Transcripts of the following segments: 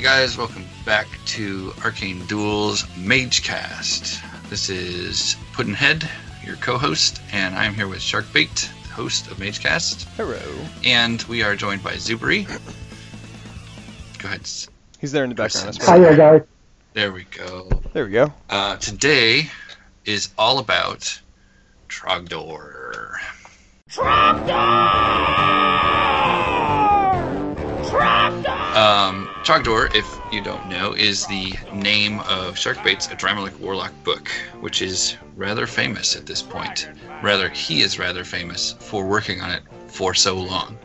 Hey guys, welcome back to Arcane Duels Magecast. This is Puddinhead, your co-host, and I'm here with Sharkbait, the host of Magecast, Hello. and we are joined by Zubri. Go ahead. He's there in the background. I Hi there, guys. There we go. There we go. Uh, today is all about Trogdor. Trogdor! Trogdor. Um, Trogdor, if you don't know, is the name of Sharkbait's Adramelech Warlock book, which is rather famous at this point. Rather, he is rather famous for working on it for so long.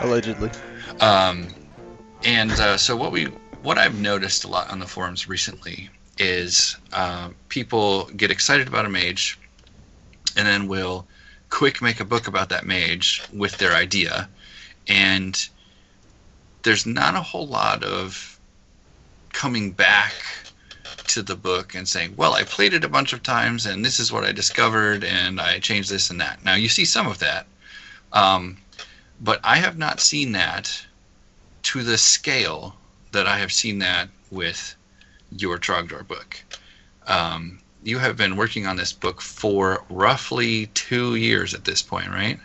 Allegedly. Um, and uh, so what we what I've noticed a lot on the forums recently is uh, people get excited about a mage, and then will quick make a book about that mage with their idea, and there's not a whole lot of coming back to the book and saying, "Well, I played it a bunch of times, and this is what I discovered, and I changed this and that." Now you see some of that. Um, but I have not seen that to the scale that I have seen that with your Trogdor book. Um, you have been working on this book for roughly two years at this point, right?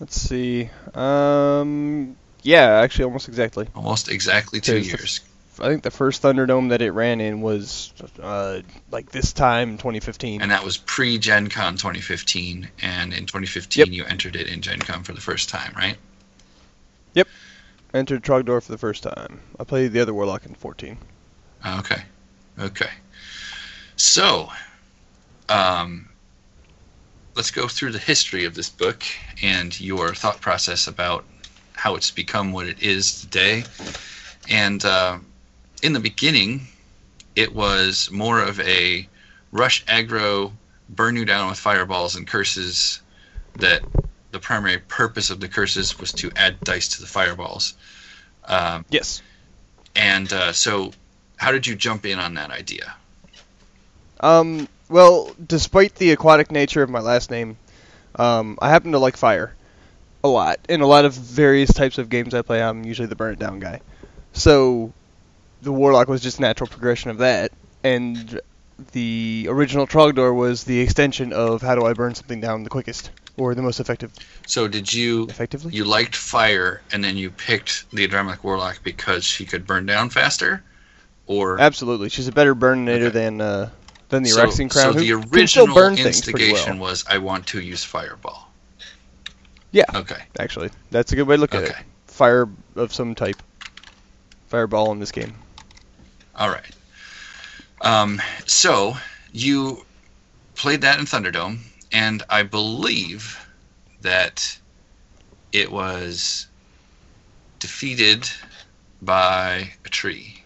Let's see. Um, yeah, actually, almost exactly. Almost exactly two the- years. I think the first Thunderdome that it ran in was uh, like this time, 2015. And that was pre Gen Con 2015, and in 2015 Yep. you entered it in Gen Con for the first time, right? Yep. Entered Trogdor for the first time. I played the other Warlock in 14. Okay. Okay. So, um, let's go through the history of this book and your thought process about how it's become what it is today. And uh, in the beginning, it was more of a rush aggro, burn you down with fireballs and curses. That the primary purpose of the curses was to add dice to the fireballs. Um, Yes. and uh, so, how did you jump in on that idea? Um, well, despite the aquatic nature of my last name, um, I happen to like fire a lot. In a lot of various types of games I play, I'm usually the burn it down guy. So, the Warlock was just natural progression of that, and the original Trogdor was the extension of how do I burn something down the quickest or the most effective So, did you effectively. you liked fire, and then you picked the Adramelech Warlock because she could burn down faster, or Absolutely, she's a better burninator Okay. than uh, than the so, Arraxian Crown. so the who can still original burn things pretty instigation well. was I want to use Fireball. Yeah. Okay. Actually, that's a good way to look at it. Okay. Fire of some type. Fireball in this game. All right. Um, so you played that in Thunderdome, and I believe that it was defeated by a tree.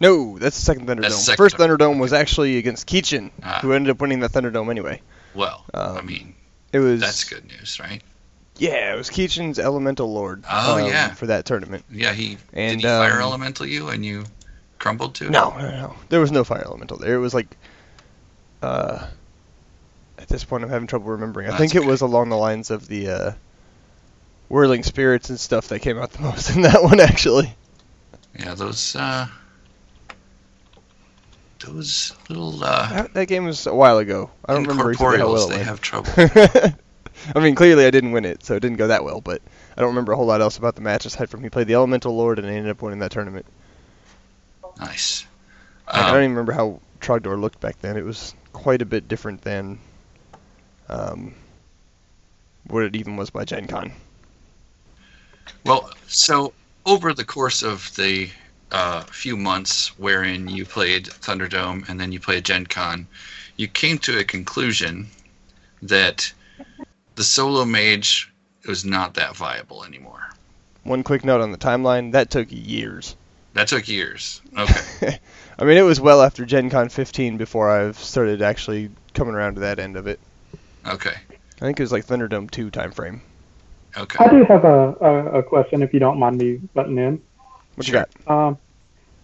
No, that's the second Thunderdome. The second First Thunderdome, Thunderdome was actually against Keechin, Ah. who ended up winning the Thunderdome anyway. Well, I Um, mean, It was that's good news, right? Yeah, it was Keechin's Elemental Lord. Oh, um, yeah. for that tournament. Yeah, he And, did he fire um, elemental you and you crumbled too. No, no, no. There was no fire elemental there. It was like, uh, at this point I'm having trouble remembering. I That's think it okay. was along the lines of the uh, whirling spirits and stuff that came out the most in that one actually. Yeah, those uh, those little uh, That, that game was a while ago. I don't remember exactly how well they have trouble. I mean, clearly I didn't win it, so it didn't go that well. But I don't remember a whole lot else about the match aside from he played the Elemental Lord and he ended up winning that tournament. nice. Like, I Um, don't even remember how Trogdor looked back then. It was quite a bit different than um, what it even was by Gen Con. Well, so over the course of the uh, few months wherein you played Thunderdome and then you played Gen Con, you came to a conclusion that the solo mage was not that viable anymore. One quick note on the timeline: that took years. That took years. Okay. I mean, it was well after Gen Con 15 before I've started actually coming around to that end of it. Okay. I think it was like Thunderdome 2 time frame. Okay. I do have a, a, a question, if you don't mind me butting in. What Sure. you got? Um,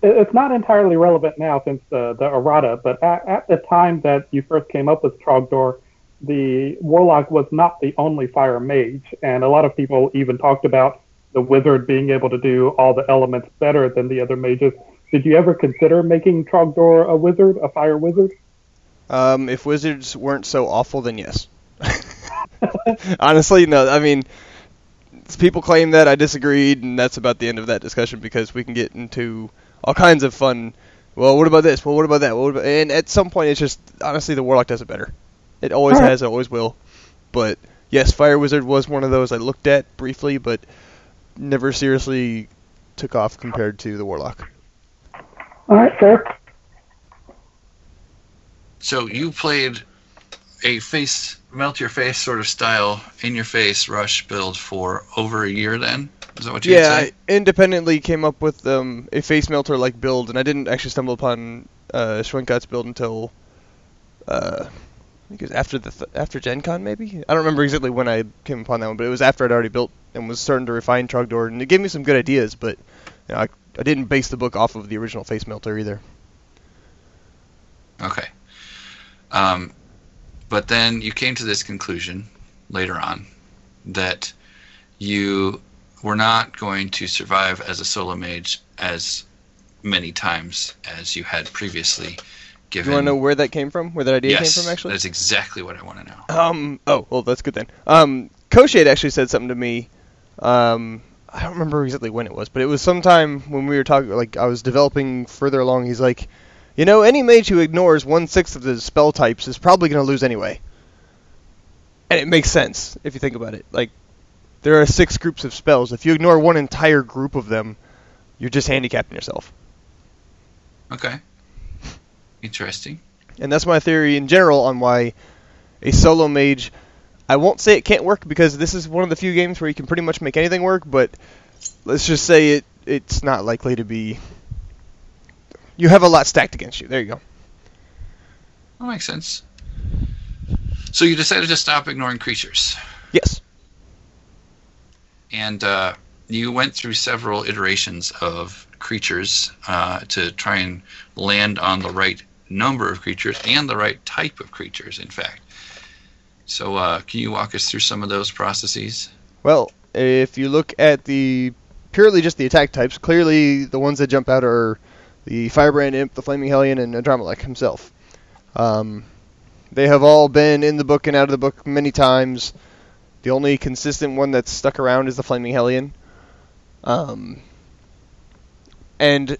it- it's not entirely relevant now since the, the errata, but at, at the time that you first came up with Trogdor, the Warlock was not the only fire mage, and a lot of people even talked about the wizard being able to do all the elements better than the other mages. Did you ever consider making Trogdor a wizard, a fire wizard? Um, if wizards weren't so awful, then yes. Honestly, no. I mean, people claim that I disagreed, and that's about the end of that discussion because we can get into all kinds of fun. Well, what about this? Well, what about that? What about, and at some point, it's just honestly the warlock does it better. It always Alright. has, it always will. But yes, fire wizard was one of those I looked at briefly, but never seriously took off compared to the warlock. All right, sir. So you played a face melt your face sort of style in your face rush build for over a year. Then is that what you Yeah, say? I independently came up with um, a face melter like build, and I didn't actually stumble upon uh, Schwenkot's build until uh, I think it was after the th- after Gen Con maybe. I don't remember exactly when I came upon that one, but it was after I'd already built and was starting to refine Trogdor, and it gave me some good ideas, but you know, I, I didn't base the book off of the original face melter either. Okay. Um, but then you came to this conclusion later on that you were not going to survive as a solo mage as many times as you had previously given. you want to know where that came from? Where that idea yes, came from, actually? that's exactly what I want to know. Um. Oh, well, that's good then. Um, Koshade actually said something to me. Um, I don't remember exactly when it was, but it was sometime when we were talking. Like I was developing further along. He's like, you know, any mage who ignores one sixth of the spell types is probably going to lose anyway. And it makes sense if you think about it. Like, there are six groups of spells. If you ignore one entire group of them, you're just handicapping yourself. Okay. Interesting. And that's my theory in general on why a solo mage. I won't say it can't work because this is one of the few games where you can pretty much make anything work, but let's just say it it's not likely to be. You have a lot stacked against you. There you go. That makes sense. So you decided to stop ignoring creatures, Yes. and uh, you went through several iterations of creatures uh, to try and land on the right number of creatures and the right type of creatures. In fact, so uh, can you walk us through some of those processes? Well, if you look at the purely just the attack types, clearly the ones that jump out are the Firebrand Imp, the Flaming Hellion, and Adramelech himself. Um, they have all been in the book and out of the book many times. The only consistent one that's stuck around is the Flaming Hellion. Um, and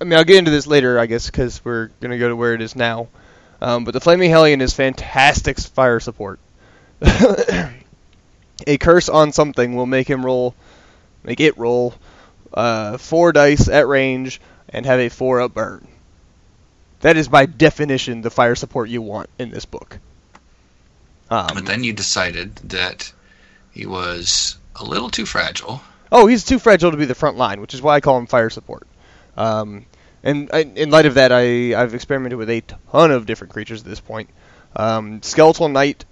I mean, I'll get into this later, I guess, because we're gonna go to where it is now. Um, but the Flaming Hellion is fantastic fire support. a curse on something will make him roll, make it roll, uh, four dice at range and have a four up burn. That is by definition the fire support you want in this book. Um, but then you decided that he was a little too fragile. Oh, he's too fragile to be the front line, which is why I call him fire support. Um, and I, in light of that, I, I've experimented with a ton of different creatures at this point. Um, Skeletal Knight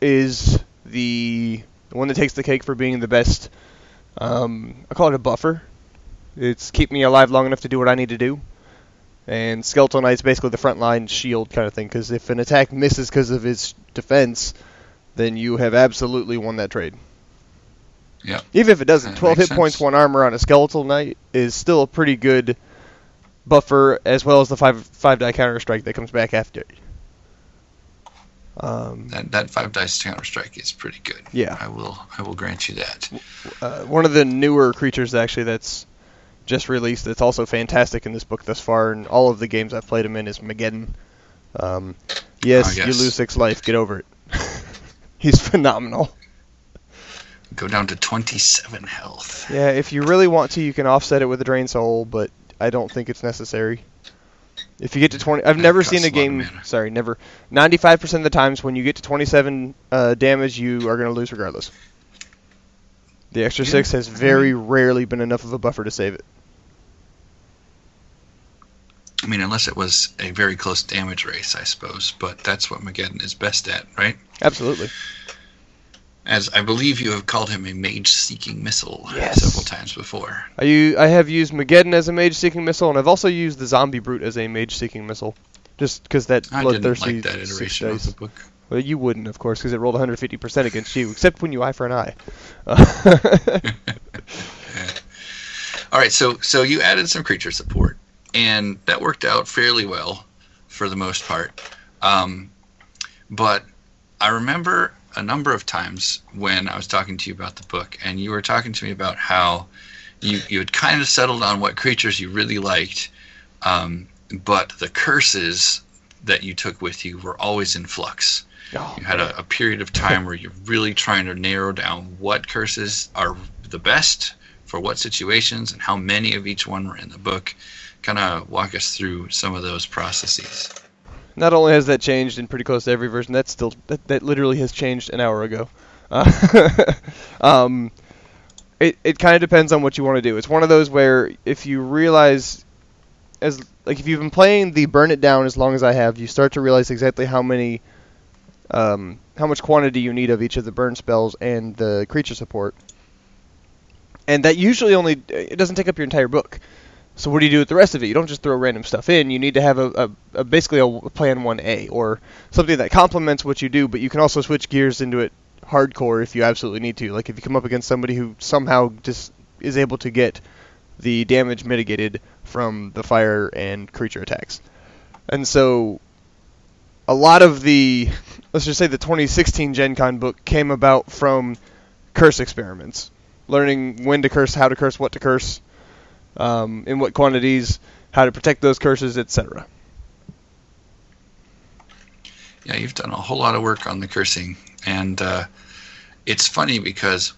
is the, the one that takes the cake for being the best. Um, I call it a buffer. It's keep me alive long enough to do what I need to do. And Skeletal Knight's basically the front line shield kind of thing, because if an attack misses because of his defense, then you have absolutely won that trade. Yeah. Even if it doesn't, That 12 hit makes points, one armor on a skeletal knight is still a pretty good buffer, as well as the five five die counter strike that comes back after. Um, That that five dice counter strike is pretty good. Yeah. I will I will grant you that. uh, one of the newer creatures actually that's just released that's also fantastic in this book thus far, and all of the games I've played him in is Mageddon. Um, yes, Ah, you lose six life, get over it. He's phenomenal. Go down to twenty seven health. Yeah, if you really want to, you can offset it with a drain soul, but I don't think it's necessary. If you get to 20, I've never seen a a lot of game. Sorry, never. 95% of the times when you get to 27 uh, damage, you are going to lose regardless. The extra Yeah, six has very rarely been enough of a buffer to save it. I mean, unless it was a very close damage race, I suppose. But that's what Mageddon is best at, right? Absolutely. As I believe you have called him a mage-seeking missile Yes. several times before. I, have used Mageddon as a mage seeking missile, and I've also used the zombie brute as a mage seeking missile, just because that bloodthirsty like that iteration of the book. Well, you wouldn't, of course, because it rolled 150% against you, except when you eye for an eye. All right, so so you added some creature support, and that worked out fairly well for the most part. Um, but I remember a number of times when I was talking to you about the book, and you were talking to me about how you you had kind of settled on what creatures you really liked, um, but the curses that you took with you were always in flux. oh, You had a, a period of time where you're really trying to narrow down what curses are the best for what situations and how many of each one were in the book. Kind of walk us through some of those processes. Not only has that changed in pretty close to every version, that's still that, that literally has changed an hour ago. Uh, um, it it kind of depends on what you want to do. It's one of those where if you realize as like if you've been playing the burn it down as long as I have, you start to realize exactly how many um, how much quantity you need of each of the burn spells and the creature support. And that usually only it doesn't take up your entire book. So what do you do with the rest of it? You don't just throw random stuff in. You need to have a, a, a basically a plan 1A or something that complements what you do, but you can also switch gears into it hardcore if you absolutely need to. Like if you come up against somebody who somehow just is able to get the damage mitigated from the fire and creature attacks. And so a lot of the let's just say the 2016 Gen Con book came about from curse experiments. Learning when to curse, how to curse, what to curse, um, in what quantities, how to protect those curses, etc. Yeah, you've done a whole lot of work on the cursing, and uh, it's funny because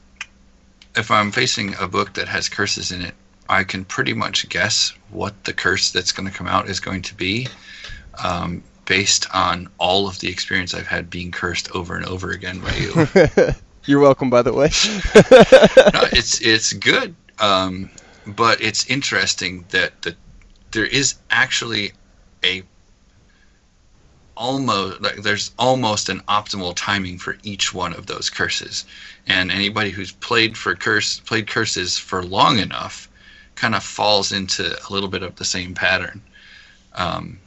if I'm facing a book that has curses in it, I can pretty much guess what the curse that's going to come out is going to be, um, based on all of the experience I've had being cursed over and over again by you. You're welcome, by the way. no, it's it's good, um, but it's interesting that that there is actually a almost like there's almost an optimal timing for each one of those curses, and anybody who's played for curse played curses for long enough kind of falls into a little bit of the same pattern. Um,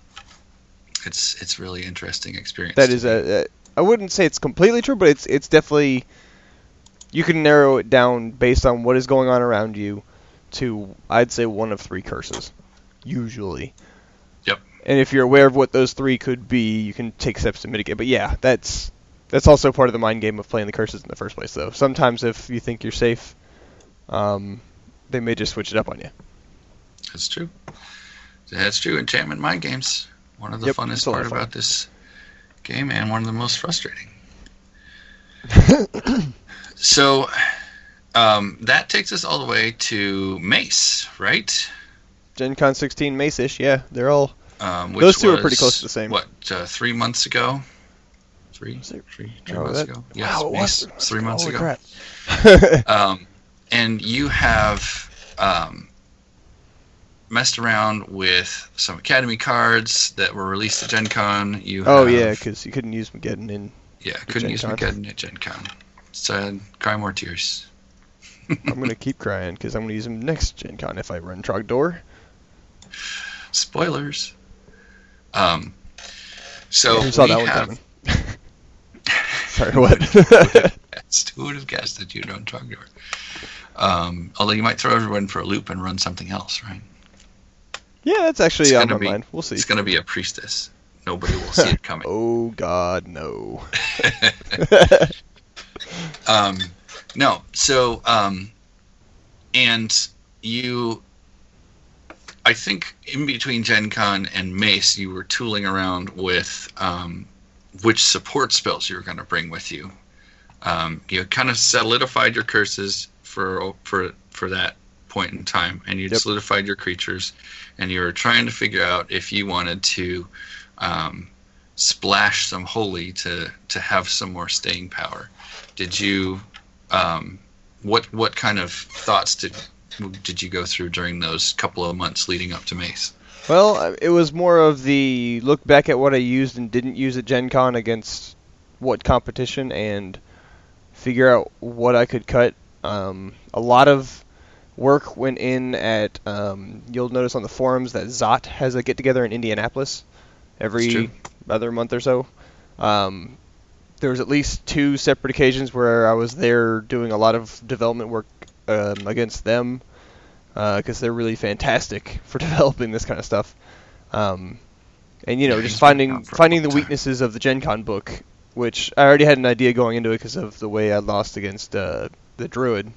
it's it's really interesting experience. that is a, a. I wouldn't say it's completely true, but it's it's definitely. You can narrow it down based on what is going on around you, to I'd say one of three curses, usually. Yep. And if you're aware of what those three could be, you can take steps to mitigate. But yeah, that's that's also part of the mind game of playing the curses in the first place. Though sometimes if you think you're safe, um, they may just switch it up on you. That's true. That's true. Enchantment mind games. One of the Yep, funnest it's a lot part fun. about this game, and one of the most frustrating. so, um, that takes us all the way to Mace, right? Gen Con 16 Mace-ish, yeah, they're all. Um, which Those two are pretty close to the same. What, uh, three months ago? Three, three, three Oh, months that- ago. Yes, wow, it was Mace, three months three ago. months Holy ago. crap. Um, and you have um, messed around with some Academy cards that were released at Gen Con. You oh have, yeah, because you couldn't use Mageddon in. yeah, couldn't Gen use Con. Mageddon at Gen Con. Sad, cry more tears. I'm gonna keep crying because I'm gonna use him next Gen Con if I run Trogdor. Spoilers. Um, so Who saw that one have, coming? Sorry, what? Who would have guessed that you'd run Trogdor? Um, although you might throw everyone for a loop and run something else, right? yeah, that's actually It's on my be- mind. We'll see. It's going to be a priestess. Nobody will see it coming. Oh God, no. um, no, so um, and you, I think in between Gen Con and Mace, you were tooling around with um, which support spells you were going to bring with you. Um, you kind of solidified your curses for for for that point in time, and you Yep. solidified your creatures, and you were trying to figure out if you wanted to um, splash some holy to to have some more staying power. Did you um, what what kind of thoughts did did you go through during those couple of months leading up to Mace? Well, uh, it was more of the look back at what I used and didn't use at Gen Con against what competition and figure out what I could cut. Um, a lot of work went in at. Um, you'll notice on the forums that Zot has a get together in Indianapolis every other month or so. Um, there was at least two separate occasions where I was there doing a lot of development work um, against them because they're really fantastic for developing this kind of stuff. Um, and you know, just finding around for a finding the weaknesses of the Gen Con book, which I already had an idea going into it because of the way I lost against uh, the Druid,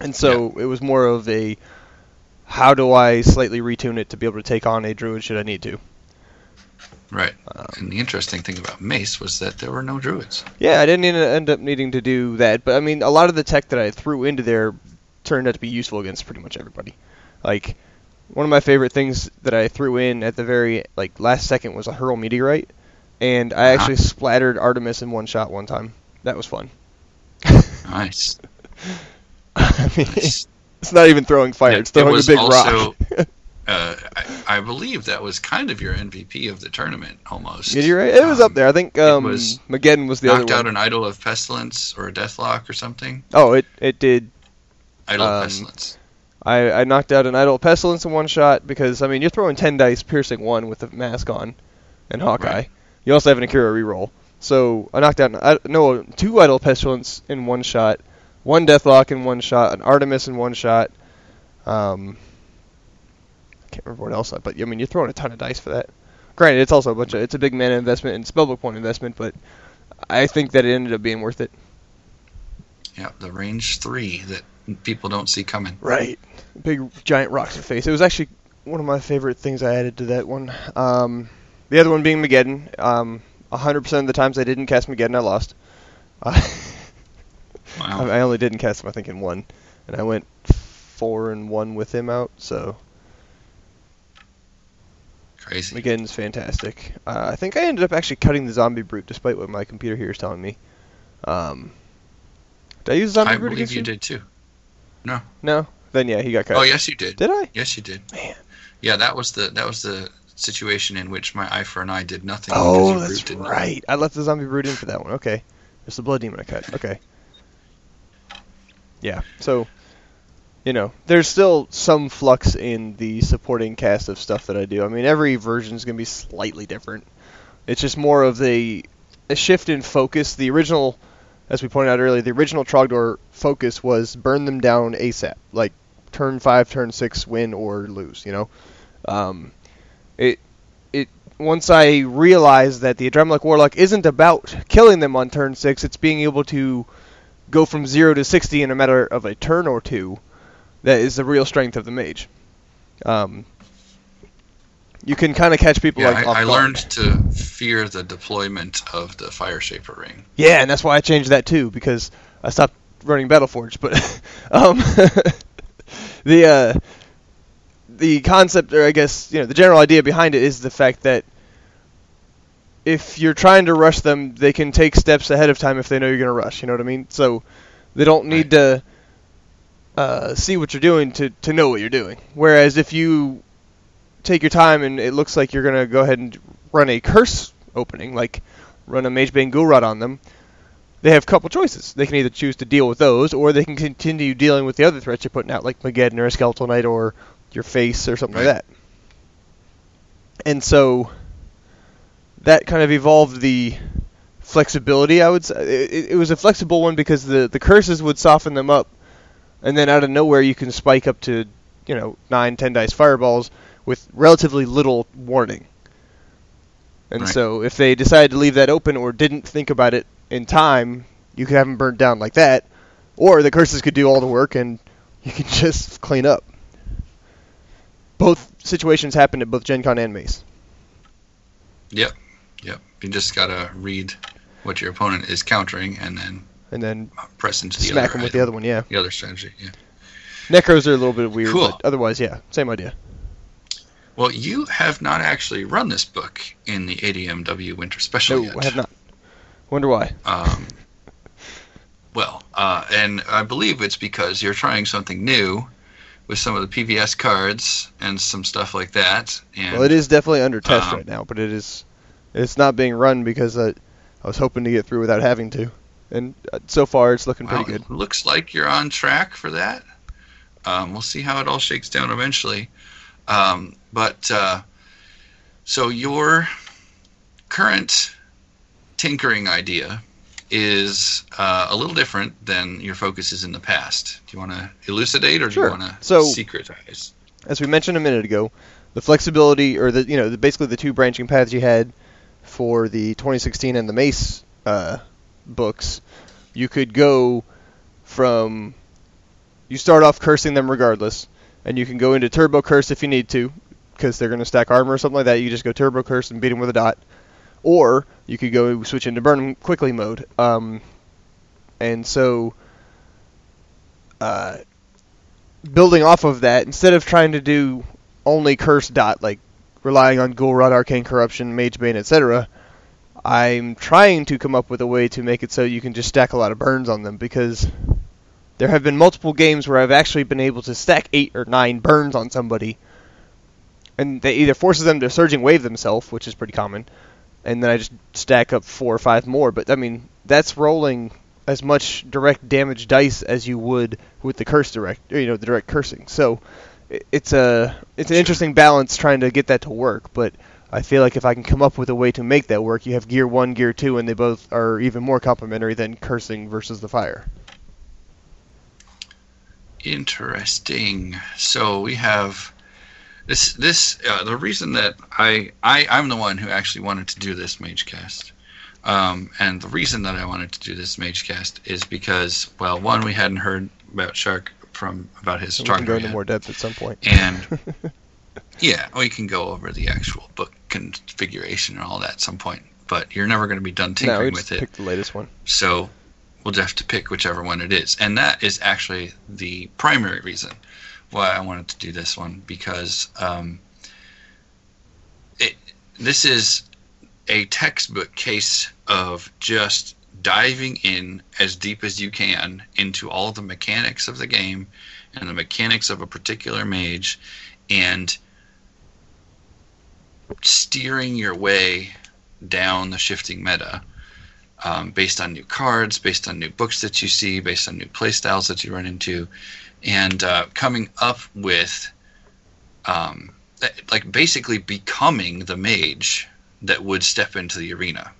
and so it was more of a how do I slightly retune it to be able to take on a Druid should I need to. Right. Um, And the interesting thing about Mace was that there were no druids. Yeah, I didn't end up needing to do that, but I mean, a lot of the tech that I threw into there turned out to be useful against pretty much everybody. Like, one of my favorite things that I threw in at the very like last second was a hurl meteorite, and I actually splattered Artemis in one shot one time. That was fun. Nice. I mean, nice. it's not even throwing fire; it's throwing a big also, rock. uh, I, I believe that was kind of your MVP of the tournament, almost. Meteorite? It was Um, up there. I think um, was Mageddon was the other one. knocked out one. an Idol of Pestilence or a Deathlock or something. Oh, it it did Idol Um, of Pestilence. I, I knocked out an idol of pestilence in one shot because I mean you're throwing ten dice piercing one with the mask on, and Hawkeye. Right. You also have an Akiro reroll. So I knocked out an, I, no two idol pestilence in one shot, one deathlock in one shot, an Artemis in one shot. Um, can't remember what else, I, but I mean you're throwing a ton of dice for that. Granted, it's also a bunch of it's a big mana investment and spellbook point investment, but I think that it ended up being worth it. Yeah, the range three that people don't see coming. Right. Big giant rocks in face. It was actually one of my favorite things I added to that one. Um, the other one being Mageddon. Um, 100% of the times I didn't cast Mageddon, I lost. Uh, Wow. I I only didn't cast him, I think, in one. And I went four and one with him out, so Crazy. Mageddon's fantastic. Uh, I think I ended up actually cutting the zombie brute, despite what my computer here is telling me. Um, did I use zombie Brute? I brute believe against you did too. No? No. Then yeah, he got cut. Oh yes, you did. Did I? Yes, you did. Man. Yeah, that was the that was the situation in which my eye for an eye did nothing. Oh, that's right. I left the zombie brute in for that one. Okay. It's the blood demon I cut. Okay. Yeah. So, you know, there's still some flux in the supporting cast of stuff that I do. I mean, every version is going to be slightly different. It's just more of the a shift in focus. The original, as we pointed out earlier, the original Trogdor focus was burn them down ASAP. Like turn five, turn six, win or lose. You know. Um, it it once I realized that the Adrenaline Warlock isn't about killing them on turn six, it's being able to go from zero to sixty in a matter of a turn or two. That is the real strength of the mage. Um, you can kind of catch people Yeah, like I, I learned to fear the deployment of the Fire Shaper ring. Yeah, and that's why I changed that too because I stopped running Battleforge. But um, the uh, the concept, or I guess you know, the general idea behind it is the fact that if you're trying to rush them, they can take steps ahead of time if they know you're going to rush. You know what I mean? So they don't need to uh, see what you're doing to to know what you're doing. Whereas if you take your time and it looks like you're going to go ahead and run a curse opening, like run a Mage Bane Ghoul Rot on them, they have a couple choices. They can either choose to deal with those, or they can continue dealing with the other threats you're putting out, like Mageddon or a Skeletal Knight or your face or something like that. And so that kind of evolved the flexibility. I would say it, it was a flexible one because the the curses would soften them up, and then out of nowhere you can spike up to you know nine, ten dice fireballs with relatively little warning. And Right. so if they decided to leave that open or didn't think about it in time, you could have them burned down like that, or the curses could do all the work and you could just clean up. Both situations happened at both Gen Con and Mace. Yep, yep. You just gotta read what your opponent is countering and then And then press into the smack other them with the other one, yeah. The other strategy, yeah. Necros are a little bit weird, Cool. but otherwise, yeah, same idea. Well, you have not actually run this book in the ADMW Winter Special No, yet. I have not. Wonder why. Um, well, uh, and I believe it's because you're trying something new with some of the PVS cards and some stuff like that. And Well, it is definitely under test um, right now, but it is it's not being run because I, I was hoping to get through without having to, and uh, so far it's looking well, pretty good. looks like you're on track for that. Um, we'll see how it all shakes down eventually. Um, but uh, so your current tinkering idea is uh, a little different than your focus is in the past. Do you want to elucidate, or Sure. do you want to So- secretize? as we mentioned a minute ago, the flexibility or the you know the, basically the two branching paths you had for the 2016 and the Mace uh, books, you could go from you start off cursing them regardless, and you can go into turbo curse if you need to, because they're going to stack armor or something like that. You just go turbo curse and beat them with a dot, or you could go switch into burn quickly mode. Um, and so. Uh, building off of that, instead of trying to do only curse dot, like relying on Ghoul Rot, Arcane Corruption, Mage Bane, etc., I'm trying to come up with a way to make it so you can just stack a lot of burns on them because there have been multiple games where I've actually been able to stack eight or nine burns on somebody, and that either forces them to surging wave themselves, which is pretty common, and then I just stack up four or five more. But I mean, that's rolling as much direct damage dice as you would with the curse direct, you know, the direct cursing. So it's a it's an interesting balance trying to get that to work. But I feel like if I can come up with a way to make that work, you have gear one, gear two, and they both are even more complementary than cursing versus the fire. Interesting. So we have this. This uh, the reason that I, I I'm the one who actually wanted to do this mage cast, um, and the reason that I wanted to do this mage cast is because well, one we hadn't heard about Shark from about his So we can go into more depth at some point. and yeah, we can go over the actual book configuration and all that at some point. But you're never going to be done no, we tinkering just with it. picked the latest one. So we'll just have to pick whichever one it is. And that is actually the primary reason why I wanted to do this one because um, it, this is a textbook case of just diving in as deep as you can into all the mechanics of the game and the mechanics of a particular mage and steering your way down the shifting meta um, based on new cards, based on new books that you see, based on new playstyles that you run into, and uh, coming up with, um, like, basically becoming the mage that would step into the arena.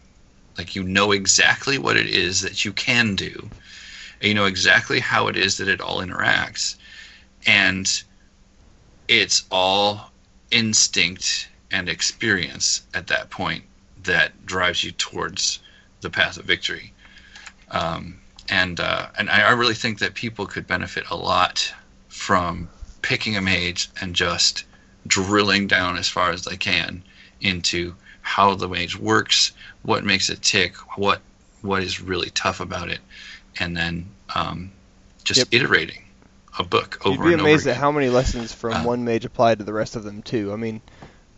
Like, you know exactly what it is that you can do, and you know exactly how it is that it all interacts, and it's all instinct and experience at that point that drives you towards the path of victory. Um, and uh, and I, I really think that people could benefit a lot from picking a mage and just drilling down as far as they can into how the mage works, what makes it tick, what what is really tough about it, and then um, just Yep. iterating a book over You'd be amazed at how many lessons from Uh, one mage apply to the rest of them too. I mean,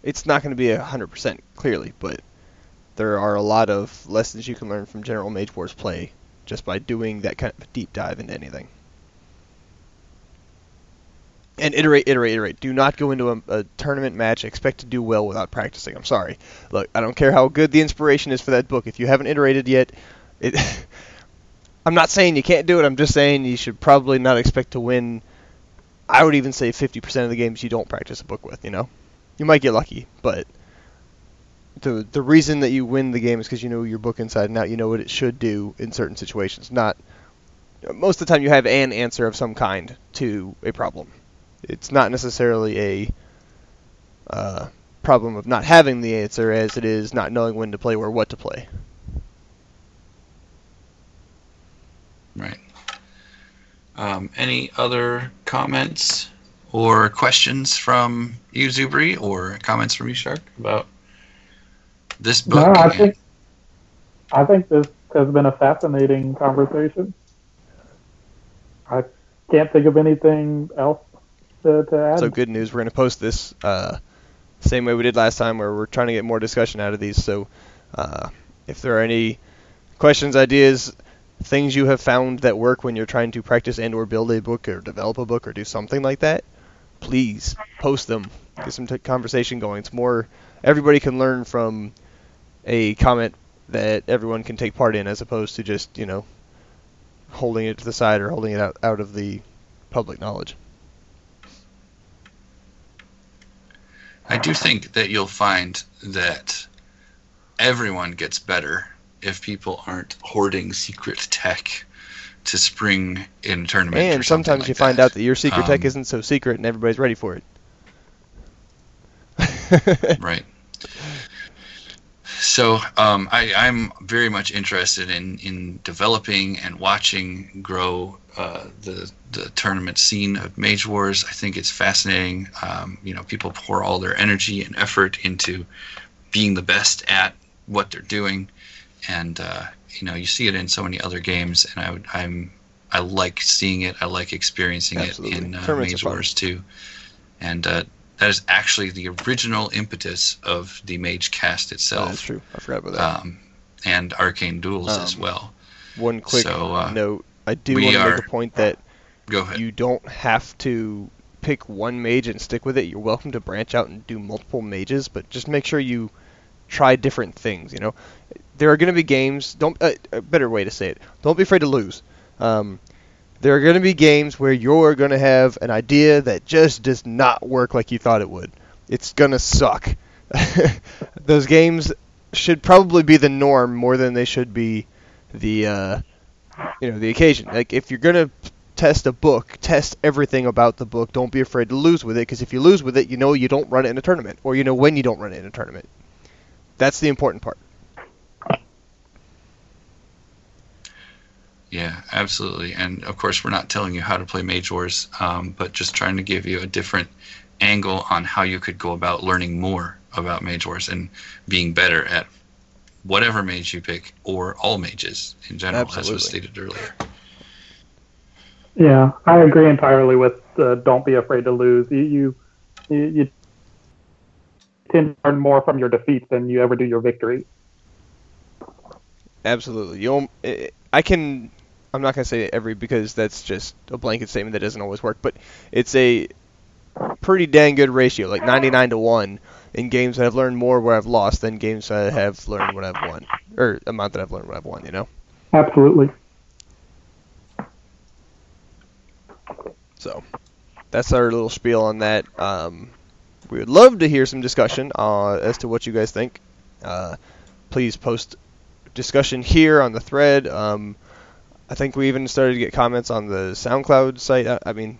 it's not going to be a hundred percent clearly, but there are a lot of lessons you can learn from General Mage Wars play just by doing that kind of deep dive into anything. And iterate, iterate, iterate. Do not go into a, a tournament match expect to do well without practicing. I'm sorry. Look, I don't care how good the inspiration is for that book. If you haven't iterated yet, it. I'm not saying you can't do it. I'm just saying you should probably not expect to win. I would even say 50% of the games you don't practice a book with. You know, you might get lucky, but the the reason that you win the game is because you know your book inside and out. You know what it should do in certain situations. Not most of the time you have an answer of some kind to a problem. It's not necessarily a uh, problem of not having the answer as it is not knowing when to play or what to play. Right. Um, any other comments or questions from you, Zubri, or comments from you, Shark, about this book? No, I think I think this has been a fascinating conversation. I can't think of anything else to, to add. So good news. We're going to post this uh, same way we did last time, where we're trying to get more discussion out of these. So uh, if there are any questions, ideas, things you have found that work when you're trying to practice and/or build a book or develop a book or do something like that, please post them. Get some t- conversation going. It's more everybody can learn from a comment that everyone can take part in, as opposed to just you know holding it to the side or holding it out, out of the public knowledge. I do think that you'll find that everyone gets better if people aren't hoarding secret tech to spring in tournament. And sometimes like you find that. out that your secret tech Um, isn't so secret and everybody's ready for it. Right. So um, I, I'm very much interested in, in developing and watching grow uh, the the tournament scene of Mage Wars. I think it's fascinating. Um, you know, people pour all their energy and effort into being the best at what they're doing, and uh, you know, you see it in so many other games. And I would, I'm I like seeing it. I like experiencing Absolutely. it in uh, Mage. Wars too. And uh, that is actually the original impetus of the Mage cast itself That's true. I forgot about that. um, and arcane duels as Um, well. One quick so, uh, note. I do want to are- make a point that Go ahead. you don't have to pick one mage and stick with it. You're welcome to branch out and do multiple mages, but just make sure you try different things. You know, there are going to be games. Don't uh, a better way to say it. Don't be afraid to lose. Um, there are going to be games where you're going to have an idea that just does not work like you thought it would. It's going to suck. Those games should probably be the norm more than they should be the uh, you know the occasion. Like if you're gonna test a book, test everything about the book. Don't be afraid to lose with it because if you lose with it, you know you don't run it in a tournament, or you know when you don't run it in a tournament. That's the important part. Yeah, absolutely. And of course, we're not telling you how to play Mage Wars, um, but just trying to give you a different angle on how you could go about learning more about Mage Wars and being better at whatever mage you pick or all mages in general, as was stated earlier. Yeah, I agree entirely with uh, don't be afraid to lose. You, you you you tend to learn more from your defeats than you ever do your victory. Absolutely. You, I can. I'm not gonna say every because that's just a blanket statement that doesn't always work. But it's a pretty dang good ratio, like 99 to one, in games that I've learned more where I've lost than games that I have learned when I've won, or amount that I've learned when I've won. You know. Absolutely. So that's our little spiel on that. Um, we would love to hear some discussion uh, as to what you guys think. Uh, please post discussion here on the thread. Um, I think we even started to get comments on the SoundCloud site. I, I mean,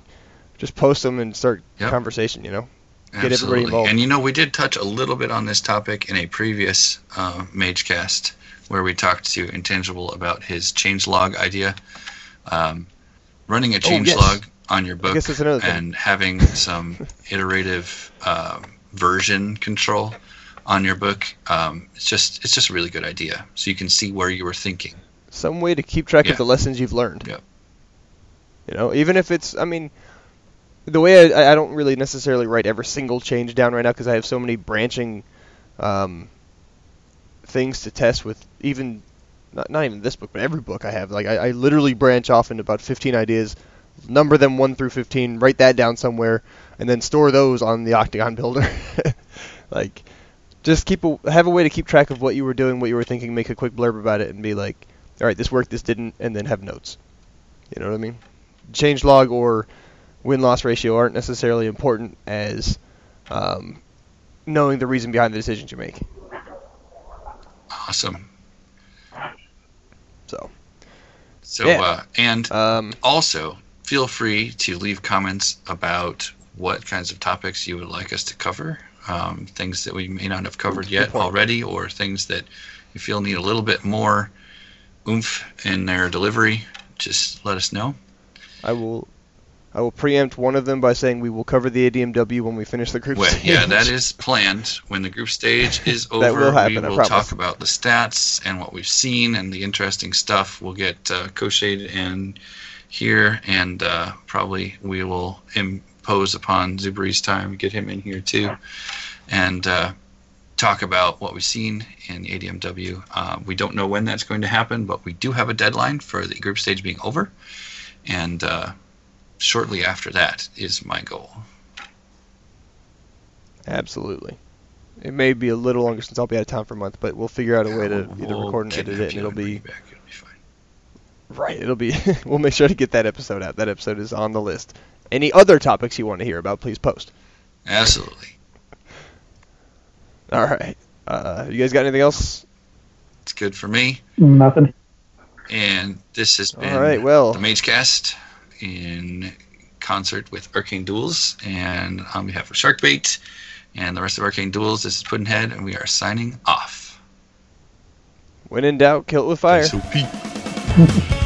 just post them and start Yep. conversation. You know. Get everybody Absolutely. involved. And you know, we did touch a little bit on this topic in a previous uh, MageCast where we talked to Intangible about his changelog idea. Um, running a Oh, yes. changelog on your book and having some iterative um, version control on your book, um, it's just it's just a really good idea. So you can see where you were thinking. Some way to keep track Yeah. of the lessons you've learned. Yep. You know, even if it's, I mean, the way I, I don't really necessarily write every single change down right now because I have so many branching um, things to test with even not, not even this book, but every book I have. Like I, I literally branch off into about 15 ideas, number them one through 15, write that down somewhere, and then store those on the OCTGN Builder. like, just keep a, have a way to keep track of what you were doing, what you were thinking, make a quick blurb about it, and be like, all right, this worked, this didn't, and then have notes. You know what I mean? Change log or win loss ratio aren't necessarily important as um, knowing the reason behind the decisions you make. Awesome. So, So Yeah. uh, and um, also feel free to leave comments about what kinds of topics you would like us to cover um, things that we may not have covered yet already or things that you feel need a little bit more oomph in their delivery. Just let us know. I will I will preempt one of them by saying we will cover the ADMW when we finish the group well, stage. yeah that is planned. When the group stage is over That will happen, we will talk about the stats and what we've seen and the interesting stuff. We'll get uh, Koshade in here and uh, probably we will impose upon Zubri's time get him in here too. And uh, talk about what we've seen in the ADMW. Uh, we don't know when that's going to happen, but we do have a deadline for the group stage being over, and uh, shortly after that is my goal. Absolutely. It may be a little longer since I'll be out of town for a month, but we'll figure out a way to either We'll record and edit it, and it'll be back. It'll be fine. right. It'll be. we'll make sure to get that episode out. That episode is on the list. Any other topics you want to hear about, please post. Absolutely. All right. Uh, you guys got anything else? It's good for me. Nothing. And this has been All right, well, the Magecast in concert with Arcane Duels. And on behalf of Sharkbait and the rest of Arcane Duels, this is Puddinhead, and we are signing off. when in doubt, kill it with fire. SOP.